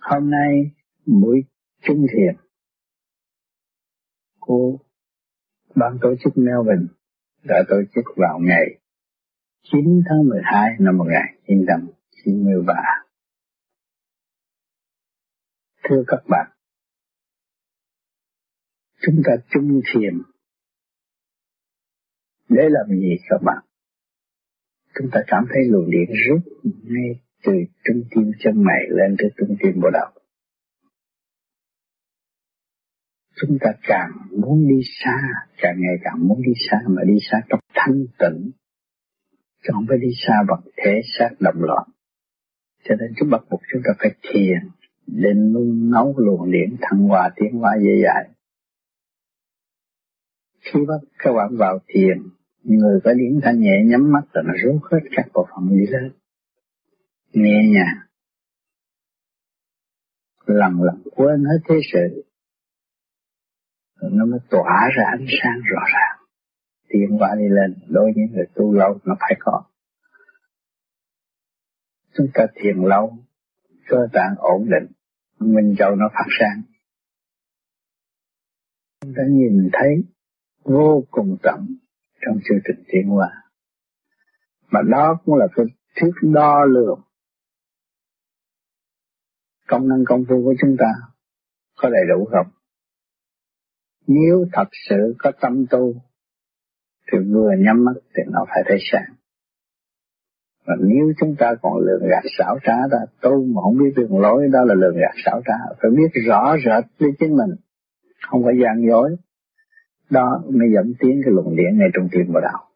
Hôm nay buổi trung thiền của ban tổ chức Melbourne đã tổ chức vào ngày 9 tháng 12 năm 1993. Thưa các bạn, chúng ta chung thiền để làm gì các bạn? Chúng ta cảm thấy luồng điện rút ngay từ trung tim chân mày lên tới trung tim bộ đầu. Chúng ta càng muốn đi xa, càng ngày càng muốn đi xa mà đi xa trong thanh tịnh, chứ không phải đi xa bằng thể xác động loạn. Cho nên chúng bắt buộc chúng ta phải thiền để nung nấu luồng điện thăng hòa tiến hóa dễ dãi. Khi bắt các bạn vào thiền, người có điển thanh nhẹ nhắm mắt là nó rút hết các bộ phận đi lên nhẹ nhàng lần lần quên hết thế sự. Rồi nó mới tỏa ra ánh sáng rõ ràng. Tiến hóa đi lên, đối với người tu lâu nó phải có. Chúng ta thiền lâu, cơ tạng ổn định minh châu nó phát sáng. Chúng ta nhìn thấy vô cùng tận trong chương trình tiến hóa. Mà đó cũng là cái thước đo lường công năng công phu của chúng ta có đầy đủ không? Nếu thật sự có tâm tu, thì vừa nhắm mắt thì nó phải thấy sáng. Và nếu chúng ta còn lường gạt xảo trá ta tu mà không biết đường lối, đó là lường gạt xảo trá phải biết rõ rệt với chính mình, không phải gian dối đó mới dẫn tiến cái luồng điện này trong tim vào đạo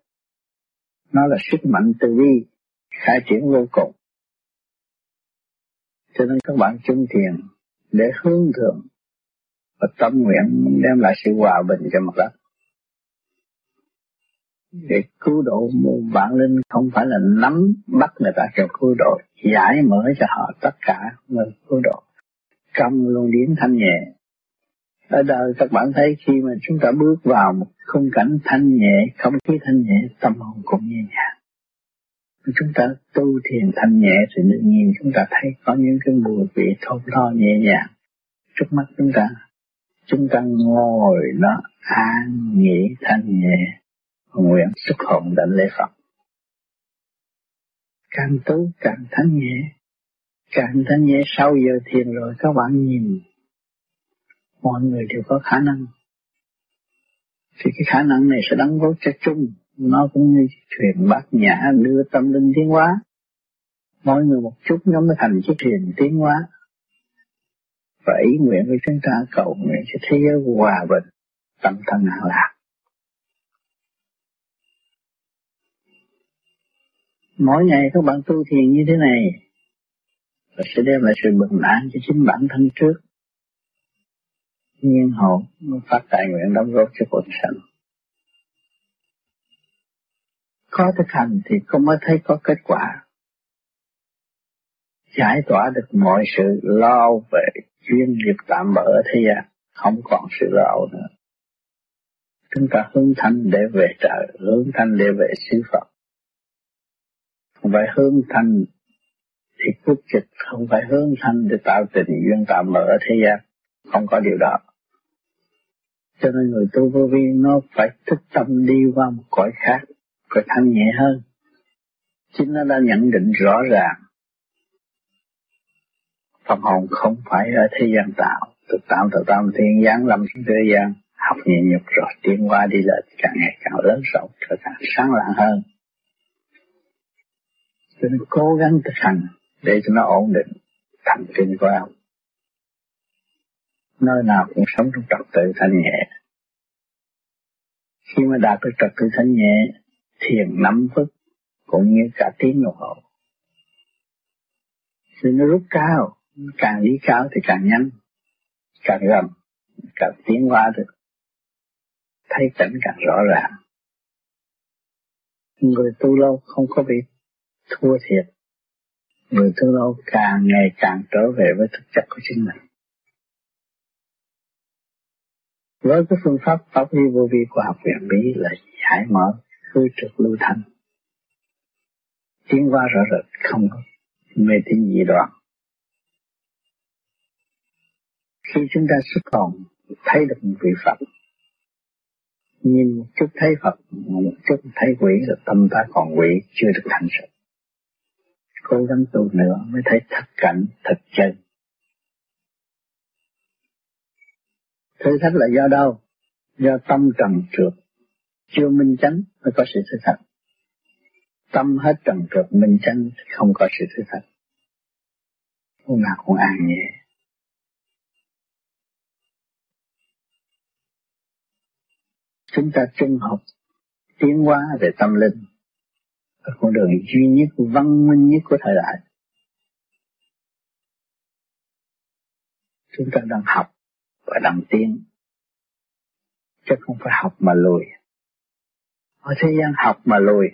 nó là sức mạnh từ bi khai triển vô cùng cho nên các bạn chung thiền để hướng thượng và tâm nguyện đem lại sự hòa bình cho mặt đất. Để cứu độ một bạn linh không phải là nắm bắt người ta cho cứu độ, giải mở cho họ tất cả người cứu độ. Cầm luôn điển thanh nhẹ. Ở đời các bạn thấy khi mà chúng ta bước vào một khung cảnh thanh nhẹ, không khí thanh nhẹ, tâm hồn cũng nhẹ nhàng chúng ta tu thiền thanh nhẹ thì tự nhiên chúng ta thấy có những cái mùi vị thơm tho nhẹ nhàng. Trước mắt chúng ta chúng ta ngồi đó an nghỉ thanh nhẹ, nguyện xuất hồn đảnh lễ Phật. Càng tu càng thanh nhẹ, càng thanh nhẹ sau giờ thiền rồi các bạn nhìn, mọi người đều có khả năng. Thì cái khả năng này sẽ đóng góp cho chung nó cũng như thuyền bát nhã đưa tâm linh tiến hóa. Mỗi người một chút nó mới thành chiếc thuyền tiến hóa. Và ý nguyện của chúng ta, cầu nguyện cho thế giới hòa bình, tâm thân an lạc. Mỗi ngày các bạn tu thiền như thế này, và sẽ đem lại sự bình an cho chính bản thân trước. Nhiên hậu phát tài nguyện đóng góp cho cuộc sống có thực hành thì không mới thấy có kết quả. Giải tỏa được mọi sự lo về chuyên nghiệp tạm bỡ thế gian, à, không còn sự lo nữa. Chúng ta hướng thanh để về trời, hướng thanh để về sư Phật. Không phải hướng thanh thì quốc dịch, không phải hướng thanh để tạo tình duyên tạm bỡ thế gian. À, không có điều đó. Cho nên người tu vô vi nó phải thức tâm đi qua một cõi khác có thanh nhẹ hơn. Chính nó đã nhận định rõ ràng. Phật hồn không phải ở thế gian tạo, tự tạo tự tạo thiên giáng làm thế gian, học nhẹ nhục rồi tiến qua đi lên càng ngày càng lớn rộng, trở càng sáng lạng hơn. Cho nên cố gắng thực hành để cho nó ổn định thần kinh của ông. Nơi nào cũng sống trong trật tự thanh nhẹ. Khi mà đạt được trật tự thanh nhẹ, thiền năm phút cũng như cả tiếng đồng hồ. Thì nó rút cao, càng đi cao thì càng nhanh, càng gần, càng tiến hóa được. Thấy cảnh càng rõ ràng. Người tu lâu không có bị thua thiệt. Người tu lâu càng ngày càng trở về với thực chất của chính mình. Với cái phương pháp pháp vi vô vi của học viện Mỹ là giải mở khứ trực lưu thanh. Tiến qua rõ rệt, không có mê tín dị đoan. Khi chúng ta xuất hồn, thấy được một vị Phật, nhìn một chút thấy Phật một chút thấy quỷ là tâm ta còn quỷ, chưa được thành sự cố gắng tu nữa mới thấy thật cảnh, thật chân. Thử thách là do đâu? Do tâm trần trượt chưa minh chánh mới có sự thử thật tâm hết trần trượt, minh chánh không có sự thử thật lúc nào cũng an nhẹ. Chúng ta chung học tiến hóa về tâm linh. Là con đường duy nhất, văn minh nhất của thời đại. Chúng ta đang học và đang tiến. Chứ không phải học mà lùi ở thế gian học mà lùi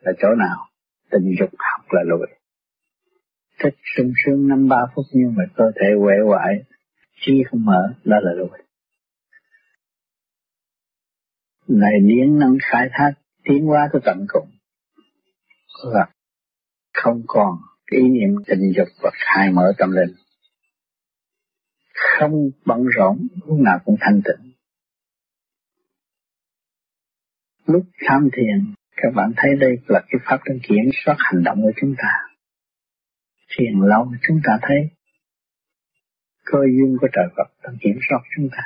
là chỗ nào? Tình dục học là lùi. Thích sung sướng năm ba phút nhưng mà cơ thể quể hoại chi không mở, đó là lùi. Này điển năng khai thác, tiến hóa tới tận cùng. Là không còn ý niệm tình dục và khai mở tâm linh. Không bận rộn, lúc nào cũng thanh tịnh. Lúc tham thiền, các bạn thấy đây là cái pháp đang kiểm soát hành động của chúng ta. Thiền lâu chúng ta thấy, cơ duyên của trời Phật đang kiểm soát chúng ta.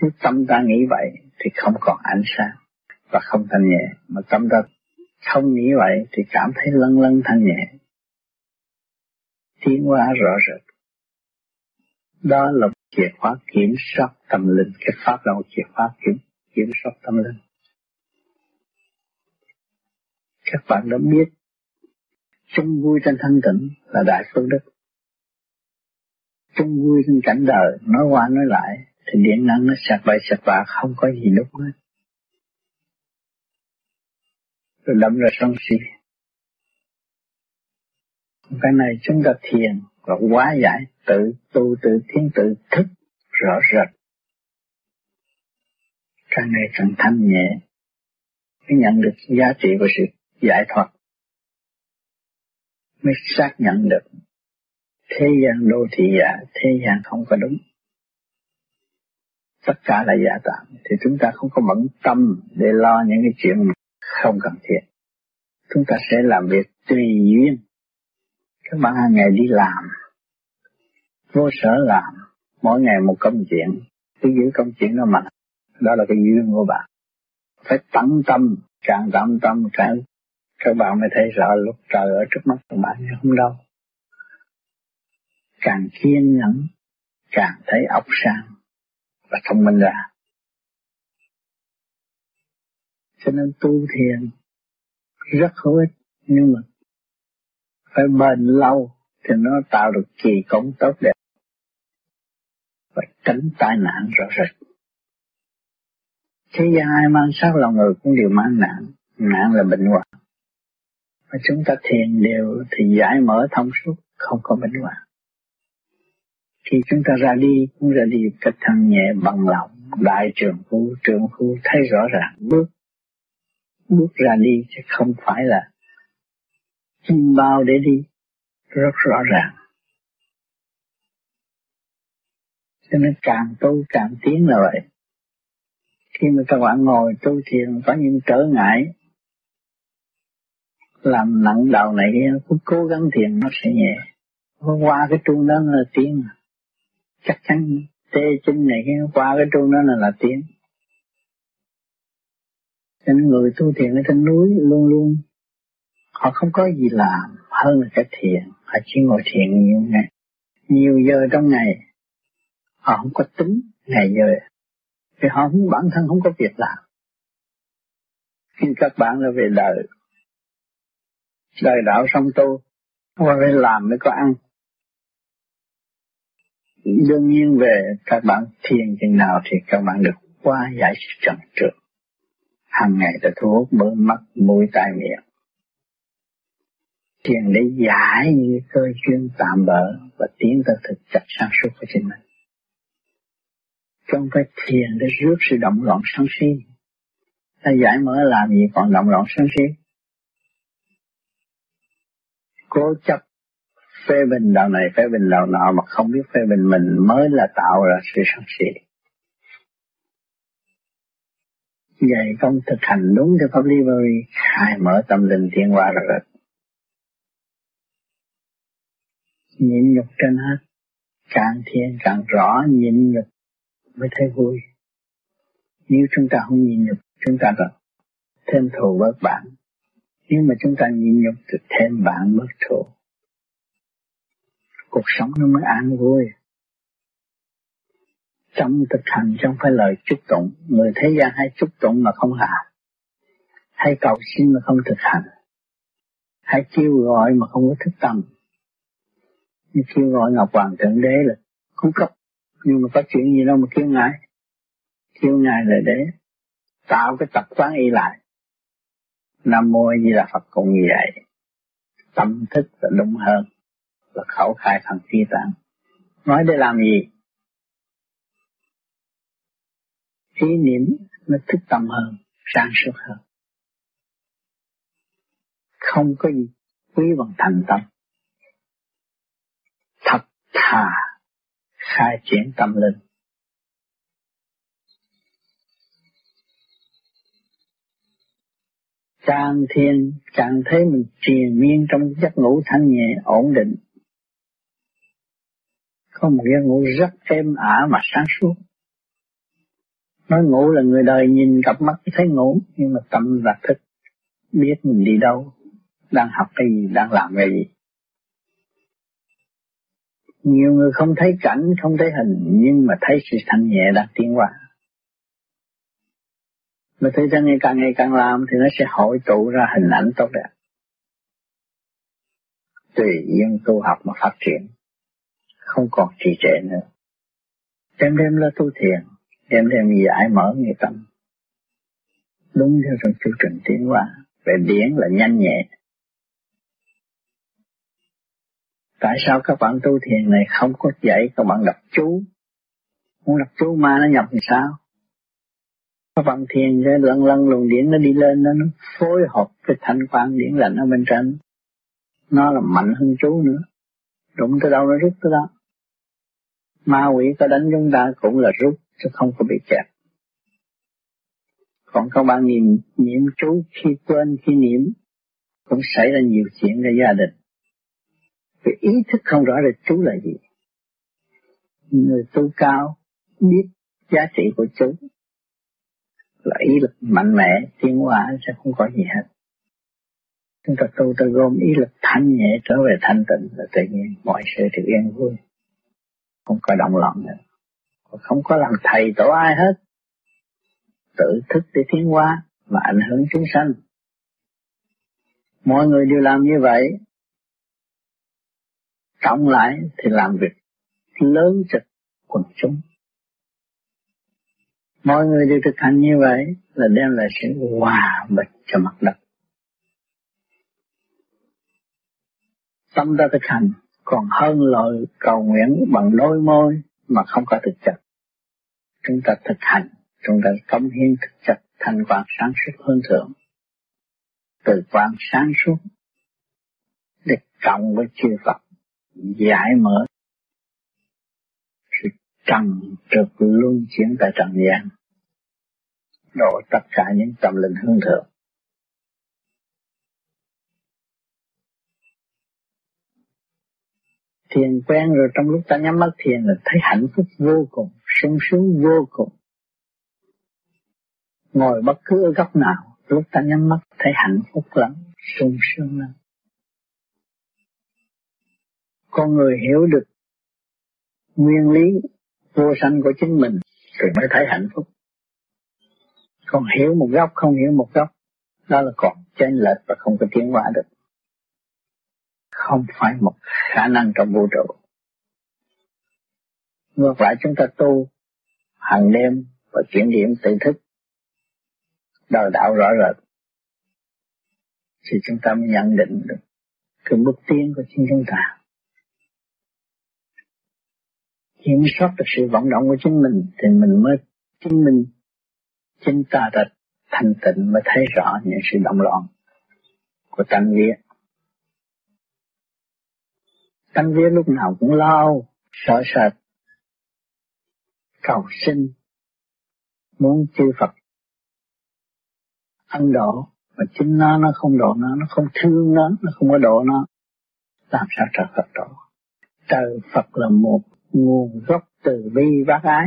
Nếu tâm ta nghĩ vậy thì không còn ánh sáng và không thanh nhẹ. Mà tâm ta không nghĩ vậy thì cảm thấy lân lân thanh nhẹ. Tiến hóa rõ rệt. Đó là chìa khóa kiểm soát tâm linh. Cái pháp là một chìa khóa kiểm kiểm soát tâm linh các bạn đã biết, chung vui trên thanh tịnh là đại phương đức. Chung vui trên cảnh đời, nói qua nói lại, thì điện năng nó sạc bậy sạc bạ, không có gì đúng hết. Rồi đâm ra sân si. Cái này chúng ta thiền và quá giải tự tu, tự tiến, tự thức rõ rệt. Càng ngày càng thanh nhẹ. Mới nhận được giá trị của sự giải thoát mới xác nhận được thế gian đô thị giả, thế gian không có đúng. Tất cả là giả tạm thì chúng ta không có bận tâm để lo những cái chuyện không cần thiết. Chúng ta sẽ làm việc tùy duyên. Các bạn hàng ngày đi làm, vô sở làm, mỗi ngày một công chuyện. Cứ giữ công chuyện đó mà. Đó là cái duyên của bạn. Phải tận tâm càng tận tâm càng các bạn mới thấy rõ lúc trời ở trước mắt các bạn không đâu. Càng kiên nhẫn, càng thấy ốc sáng và thông minh ra. Cho nên tu thiền rất hữu ích, nhưng mà phải bền lâu thì nó tạo được kỳ công tốt đẹp và tránh tai nạn rõ rệt. Thế gian ai mang sát lòng người cũng đều mang nạn. Nạn là bệnh hoạn mà chúng ta thiền đều thì giải mở thông suốt, không có bệnh hoạn. Khi chúng ta ra đi, cũng ra đi cách thân nhẹ, bằng lòng. Đại trường phu trường phu thấy rõ ràng. Bước bước ra đi chứ không phải là chim bao để đi. Rất rõ ràng. Cho nên càng tu càng tiến là vậy. Khi mà các bạn ngồi tu thiền, có những trở ngại làm nặng đầu này cứ cố gắng thiền nó sẽ nhẹ. Qua cái trung đó là tiếng chắc chắn tê chân này qua cái trung đó là là tiếng cho nên người tu thiền ở trên núi luôn luôn, họ không có gì làm hơn là cái thiền. Họ chỉ ngồi thiền nhiều ngày. Nhiều giờ trong ngày, họ không có tính ngày giờ. Thì họ không, bản thân không có việc làm. Khi các bạn là về đời đời đạo xong tu, qua phải làm mới có ăn. Đương nhiên về các bạn thiền chừng nào thì các bạn được qua giải sự trần trượt. Hàng ngày ta thu hút bởi mắt, mũi, tai, miệng. Thiền để giải những cơ duyên tạm bỡ và tiến tới thực chất sáng suốt của chính mình. Không phải thiền để rước sự động loạn sân si. Ta giải mở làm gì còn động loạn sân si? Cố chấp phê bình đạo này, phê bình đạo nọ mà không biết phê bình mình mới là tạo ra sự sân si. Vậy không thực hành đúng theo pháp lý vô vi khai mở tâm linh tiến hóa rồi rồi nhịn nhục trên hết, càng thiên càng rõ nhịn nhục mới thấy vui. Nếu chúng ta không nhịn nhục, chúng ta là thêm thù bớt bạn nếu mà chúng ta nhịn nhục thì thêm bạn bớt thù cuộc sống nó mới an vui. Trong thực hành trong phải lời chúc tụng. Người thế gian hay chúc tụng mà không làm. Hay cầu xin mà không thực hành. Hay kêu gọi mà không có thức tâm. Như kêu gọi ngọc hoàng thượng đế là cung cấp. Nhưng mà có chuyện gì đâu mà kêu ngài. Kêu ngài là để tạo cái tập quán y lại nam mô di đà phật cũng như vậy. Tâm thức là đúng hơn, là khẩu khai thành phi tạng. Nói để làm gì? Ý niệm nó thức tâm hơn, sáng suốt hơn. Không có gì quý bằng thành tâm. Thật thà khai triển tâm linh. Càng thiền càng thấy mình triền miên trong giấc ngủ thanh nhẹ ổn định. Có một giấc ngủ rất êm ả mà sáng suốt. Nói ngủ là người đời nhìn cặp mắt thấy ngủ, nhưng mà tâm là thức biết mình đi đâu, đang học cái gì, đang làm cái gì. Nhiều người không thấy cảnh, không thấy hình, nhưng mà thấy sự thanh nhẹ đang tiến qua mà thấy gian ngày càng ngày càng làm thì nó sẽ hội tụ ra hình ảnh tốt đẹp. Tùy duyên tu học mà phát triển, không còn trì trệ nữa. Đêm đêm là tu thiền đêm đêm giải mở người tâm. Đúng theo trong chương trình tiến hóa về điển là nhanh nhẹ. Tại sao các bạn tu thiền này không có dạy các bạn đọc chú? Muốn đọc chú ma nó nhập thì sao? Các bạn thiền cái lần lần luồng điển nó đi lên nó, nó phối hợp cái thanh quan điển lạnh ở bên trên. Nó là mạnh hơn chú nữa. Đụng tới đâu nó rút tới đó. Ma quỷ có đánh chúng ta cũng là rút chứ không có bị kẹt. Còn các bạn niệm niệm chú khi quên khi niệm cũng xảy ra nhiều chuyện cho gia đình. Vì ý thức không rõ được chú là gì. Người tu cao biết giá trị của chú là ý lực mạnh mẽ tiến hóa sẽ không có gì hết. Chúng ta tu ta gom ý lực thanh nhẹ trở về thanh tịnh là tự nhiên, mọi sự được yên vui. Không có động loạn nữa. Không có làm thầy tổ ai hết. Tự thức để tiến hóa và ảnh hưởng chúng sanh. Mọi người đều làm như vậy. Cộng lại thì làm việc lớn trực quần chúng mọi người đều thực hành như vậy là đem lại sự hòa bình cho mặt đất. Tâm ta thực hành còn hơn lời cầu nguyện bằng đôi môi mà không có thực chất. Chúng ta thực hành, chúng ta cống hiến thực chất thành quả sáng suốt hơn thượng từ quan sáng suốt, để cộng với chư Phật, giải mở trần trực luân chuyển tại trần gian. Độ tất cả những tâm linh hương thượng. Thiền quen rồi trong lúc ta nhắm mắt thiền là thấy hạnh phúc vô cùng, sung sướng vô cùng. Ngồi bất cứ ở góc nào, lúc ta nhắm mắt thấy hạnh phúc lắm, sung sướng lắm. Con người hiểu được nguyên lý vô sanh của chính mình thì mới thấy hạnh phúc. Còn hiểu một góc không hiểu một góc đó là còn chênh lệch và không có tiến hóa được. Không phải một khả năng trong vũ trụ. Ngược lại chúng ta tu hàng đêm và kiểm điểm tự thức. Đời đạo rõ rệt. Thì chúng ta mới nhận định được cái bước tiến của chính chúng ta kiểm soát được sự vận động của chính mình thì mình mới chứng minh chính ta đã thành tịnh mới thấy rõ những sự động loạn của tăng vía. Tăng vía lúc nào cũng lao, sợ sệt, cầu sinh, muốn chư Phật ăn độ, mà chính nó nó không độ nó, nó không thương nó, nó không có độ nó. Làm sao trời Phật độ? Trời Phật là một nguồn gốc từ bi bác ái.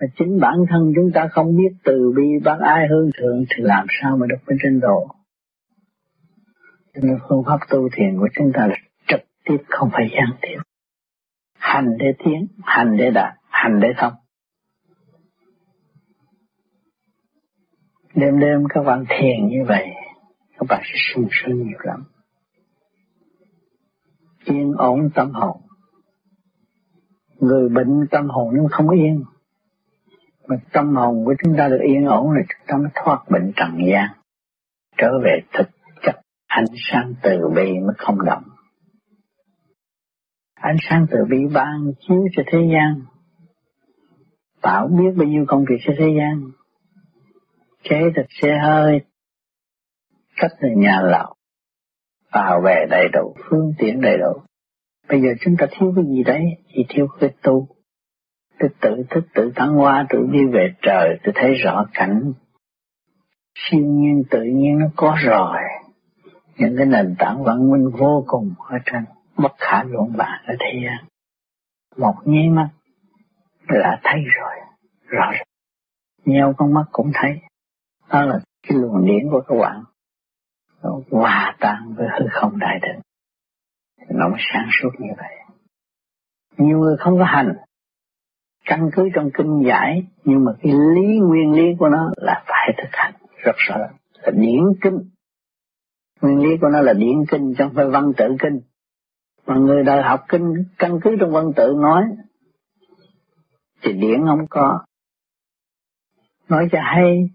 Mà chính bản thân chúng ta không biết từ bi bác ái hương thượng thì làm sao mà được bên trên độ. Cho nên phương pháp tu thiền của chúng ta là trực tiếp không phải gián tiếp. Hành để tiến, hành để đạt, hành để thông. Đêm đêm các bạn thiền như vậy, các bạn sẽ sung sướng nhiều lắm. Yên ổn tâm hồn. Người bệnh tâm hồn nó không yên. Mà tâm hồn của chúng ta được yên ổn là chúng ta mới thoát bệnh trần gian. Trở về thực chất, ánh sáng từ bi mới không động. Ánh sáng từ bi ban chiếu cho thế gian. Tạo biết bao nhiêu công việc cho thế gian chế thịt xe hơi cách từ nhà lậu vào về đầy đủ phương tiện đầy đủ bây giờ chúng ta thiếu cái gì đấy chỉ thiếu cái tu. Tôi tự thức, tự thăng hoa, tự đi về trời, tôi thấy rõ cảnh. Siêu nhiên tự nhiên nó có rồi. Những cái nền tảng văn minh vô cùng ở trên bất khả luận bản ở thế gian. Một nháy mắt là thấy rồi, rõ ràng nheo con mắt cũng thấy. Đó là cái luồng điển của các bạn. Nó hòa tan với hư không đại định nó mới sáng suốt như vậy. Nhiều người không có hành. Căn cứ trong kinh giải, nhưng mà cái lý nguyên lý của nó là phải thực hành rất rõ. Là điển kinh. Nguyên lý của nó là điển kinh, chứ không phải văn tự kinh. Mà người đời học kinh, căn cứ trong văn tự nói, thì điển không có. Nói cho hay,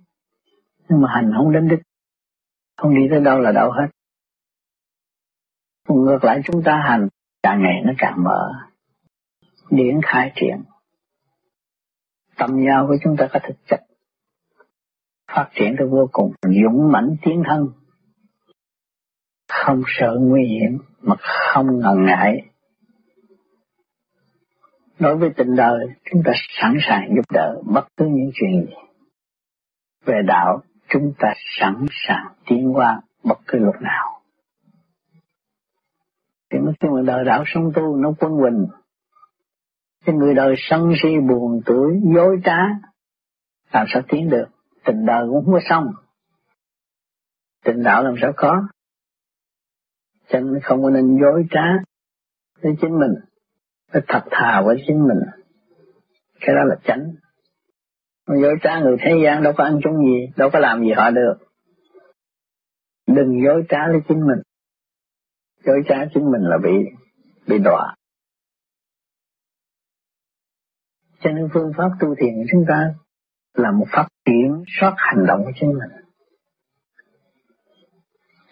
nhưng mà hành không đến đích. Không đi tới đâu là đâu hết ngược lại chúng ta hành, càng ngày nó càng mở. Điển khai triển. Tâm giao của chúng ta có thực chất. Phát triển tới vô cùng. Dũng mãnh tiến thân. Không sợ nguy hiểm, mà không ngần ngại. Đối với tình đời, chúng ta sẵn sàng giúp đỡ bất cứ những chuyện gì. Về đạo, chúng ta sẵn sàng tiến qua bất cứ lúc nào. Thì nói chung là đời đạo sống tu nó quân bình. Cái người đời sân si buồn tuổi, dối trá, làm sao tiến được? Tình đời cũng không có xong. Tình đạo làm sao có? Cho nên không có nên dối trá với chính mình. Phải thật thà với chính mình. Cái đó là chánh dối trá người thế gian đâu có ăn chung gì, đâu có làm gì họ được. Đừng dối trá với chính mình. Dối trá chính mình là bị bị đọa. Cho nên phương pháp tu thiền của chúng ta là một pháp kiểm soát hành động của chính mình.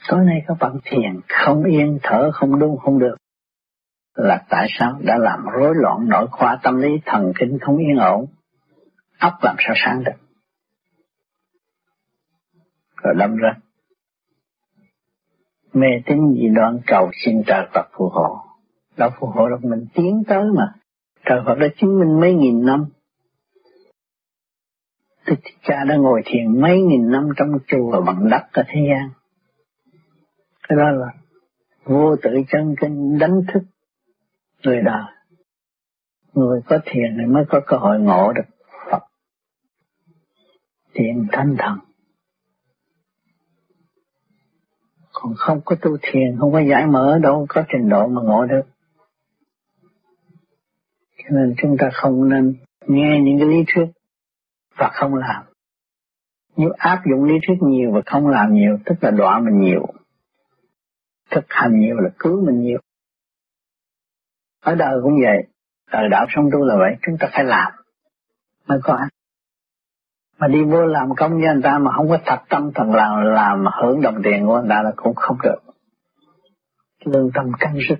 Tối nay các bạn thiền không yên, thở không đúng không được. Là tại sao đã làm rối loạn nội khoa tâm lý thần kinh không yên ổn óc làm sao sáng được rồi đâm ra mê tín dị đoan cầu xin trời Phật phù hộ. Đâu phù hộ được mình tiến tới mà. Trời Phật đã chứng minh mấy nghìn năm. Đức cha đã ngồi thiền mấy nghìn năm trong chùa bằng đất ở thế gian. Cái đó là vô tự chân kinh đánh thức người đời. Người có thiền thì mới có cơ hội ngộ được Phật, thiền thanh thần. Còn không có tu thiền, không có giải mở, đâu có trình độ mà ngộ được. Cho nên chúng ta không nên nghe những cái lý thuyết và không làm. Nếu áp dụng lý thuyết nhiều và không làm nhiều, tức là đọa mình nhiều, thực hành nhiều là cứu mình nhiều. Ở đời cũng vậy, đời đạo sống tu là vậy, chúng ta phải làm mới có ăn mà đi vô làm công cho người ta mà không có thật tâm thật làm làm mà hưởng đồng tiền của người ta là cũng không được. Lương tâm căng sức,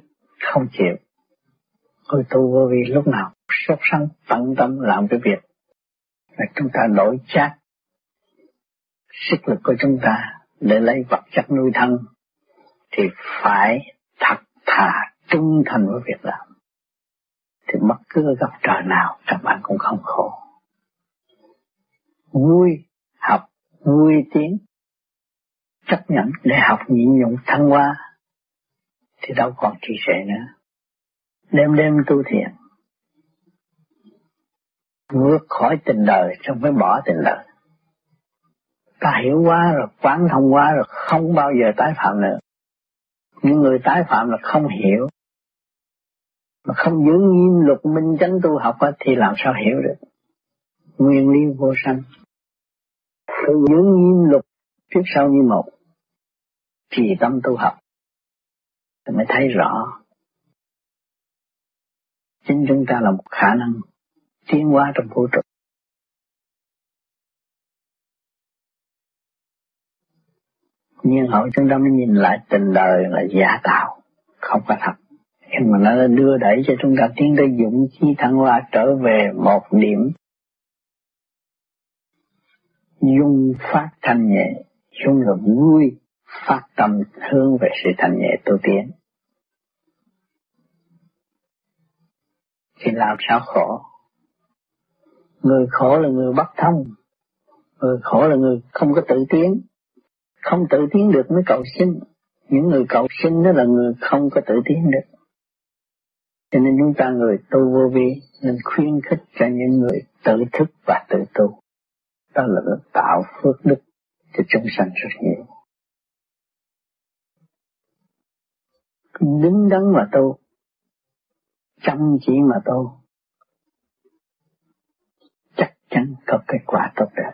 không chịu. Người tu vô vi lúc nào sốt sắng tận tâm làm cái việc là chúng ta đổi chát sức lực của chúng ta để lấy vật chất nuôi thân thì phải thật thà trung thành với việc làm. Thì bất cứ gặp trời nào các bạn cũng không khổ vui học, vui tiến, chấp nhận để học nhịn nhục thăng hoa, thì đâu còn trì trệ nữa. Đêm đêm tu thiền, vượt khỏi tình đời trong mới bỏ tình đời. Ta hiểu quá rồi, quán thông quá rồi, không bao giờ tái phạm nữa. Những người tái phạm là không hiểu. Mà không giữ nghiêm luật minh chánh tu học thì làm sao hiểu được? Nguyên lý vô sanh phải giữ nghiêm luật trước sau như một trì tâm tu học thì mới thấy rõ. Chính chúng ta là một khả năng tiến hóa trong vũ trụ. Nhưng hậu chúng ta mới nhìn lại tình đời là giả tạo, không có thật. Nhưng mà nó đưa đẩy cho chúng ta tiến tới dũng khí thăng hoa trở về một điểm dung phát thanh nhẹ, dung là vui, phát tâm hướng về sự thanh nhẹ tu tiến. Thì làm sao khổ? Người khổ là người bất thông. Người khổ là người không có tự tiến. Không tự tiến được mới cầu sinh. Những người cầu sinh đó là người không có tự tiến được. Cho nên chúng ta người tu vô vi nên khuyến khích cho những người tự thức và tự tu đó là tạo phước đức cho chúng sanh rất nhiều. Đứng đắn mà tu, chăm chỉ mà tu, chắc chắn có kết quả tốt đẹp.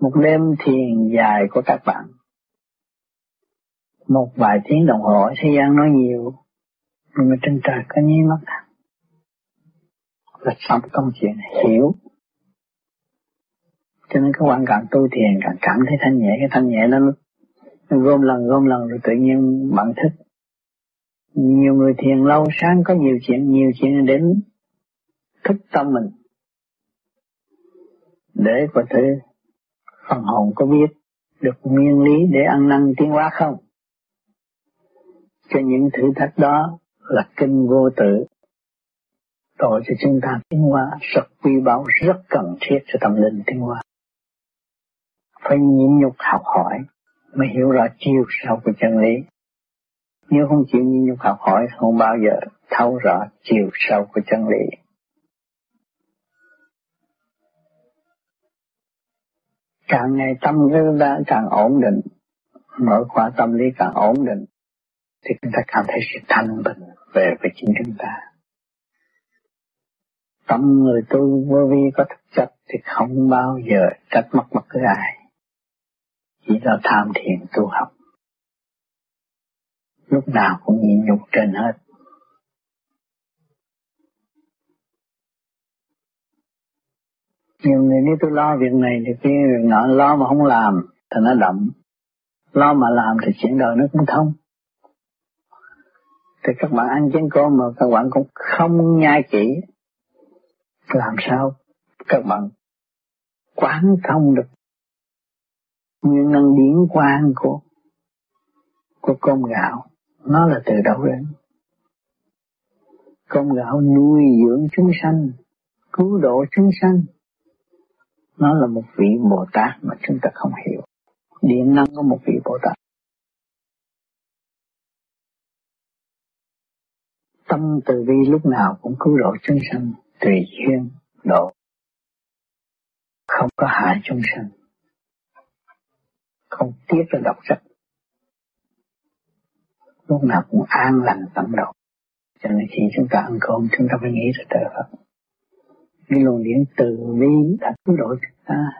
Một đêm thiền dài của các bạn, một vài tiếng đồng hồ, thế gian nói nhiều, nhưng mà trên trời có nháy mắt. Là xong công chuyện, hiểu cho nên các quan càng tu thiền càng cảm thấy thanh nhẹ cái thanh nhẹ nó, gom lần gom lần rồi tự nhiên bạn thích nhiều người thiền lâu sáng có nhiều chuyện nhiều chuyện đến thức tâm mình. Để có thể phần hồn có biết được nguyên lý để ăn năn tiến hóa không. Cho những thử thách đó là kinh vô tự. Tội cho chúng ta tiến hóa rất quý báu rất cần thiết cho tâm linh tiến hóa phải nhịn nhục học hỏi mới hiểu rõ chiều sâu của chân lý. Nếu không chịu nhịn nhục học hỏi, không bao giờ thấu rõ chiều sâu của chân lý. Càng ngày tâm chúng ta càng ổn định, mở khóa tâm lý càng ổn định, thì chúng ta cảm thấy sự thanh bình về với chính chúng ta. Tâm người tu vô vi có thực chất thì không bao giờ trách móc bất cứ ai chỉ là tham thiền tu học. Lúc nào cũng nhịn nhục trên hết. Nhiều người nếu tôi lo việc này thì cái việc nọ lo mà không làm thì nó đậm. Lo mà làm thì chuyện đời nó cũng thông. Thì các bạn ăn chén cơm mà các bạn cũng không nhai kỹ. Làm sao? Các bạn quán thông được nguyên năng điển quang của của cơm gạo. Nó là từ đâu đến. Cơm gạo nuôi dưỡng chúng sanh, cứu độ chúng sanh. Nó là một vị Bồ Tát mà chúng ta không hiểu. Điện năng có một vị Bồ Tát. Tâm từ bi lúc nào cũng cứu độ chúng sanh, tùy duyên độ. Không có hại chúng sanh không tiếc là đọc sách lúc nào cũng an lành tận đầu, cho nên khi chúng ta ăn cơm chúng ta phải nghĩ ra trời Phật. Cái luồng điển từ bi đã cứu độ chúng ta.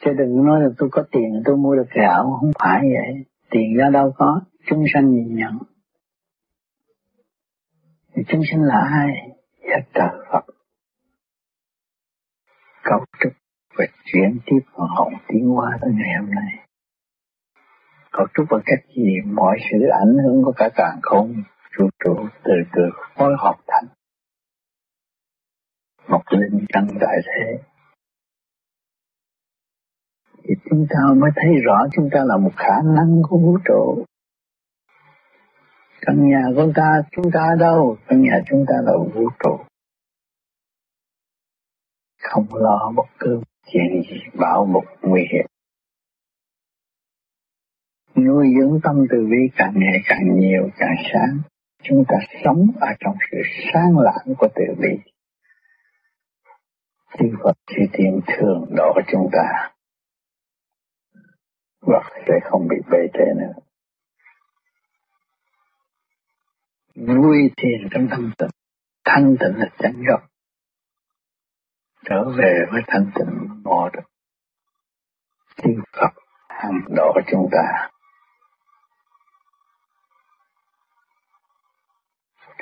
Chứ đừng nói là tôi có tiền tôi mua được gạo không phải vậy. Tiền ra đâu có chúng sanh nhìn nhận. Thì chúng sanh là ai? Là trời Phật. Cấu trúc và chuyển tiếp vào hồn tiến hóa tới ngày hôm nay. Cấu trúc bằng cách gì? Mọi sự ảnh hưởng của cả càng không. Trụ trụ từ từ phối hợp thành. Một linh căn đại thế. Thì chúng ta mới thấy rõ chúng ta là một khả năng của vũ trụ. Căn nhà của ta, chúng ta đâu? Căn nhà chúng ta là vũ trụ. Không lo bất cứ chuyện gì bảo mục nguy hiểm. Nuôi dưỡng tâm từ bi càng ngày càng nhiều, càng sáng. Chúng ta sống ở trong sự sáng lãng của từ bi. Chư Phật chư Tiên thường độ chúng ta. Và sẽ không bị bê trễ nữa. Vui thiền trong tâm tịnh. Thanh tịnh là chánh gốc. Trở về với thanh tịnh ngộ được Thiên Phật hàng độ chúng ta.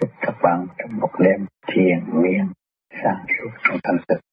Chúc các bạn trong một đêm thiền miên sáng suốt trong thanh tịnh.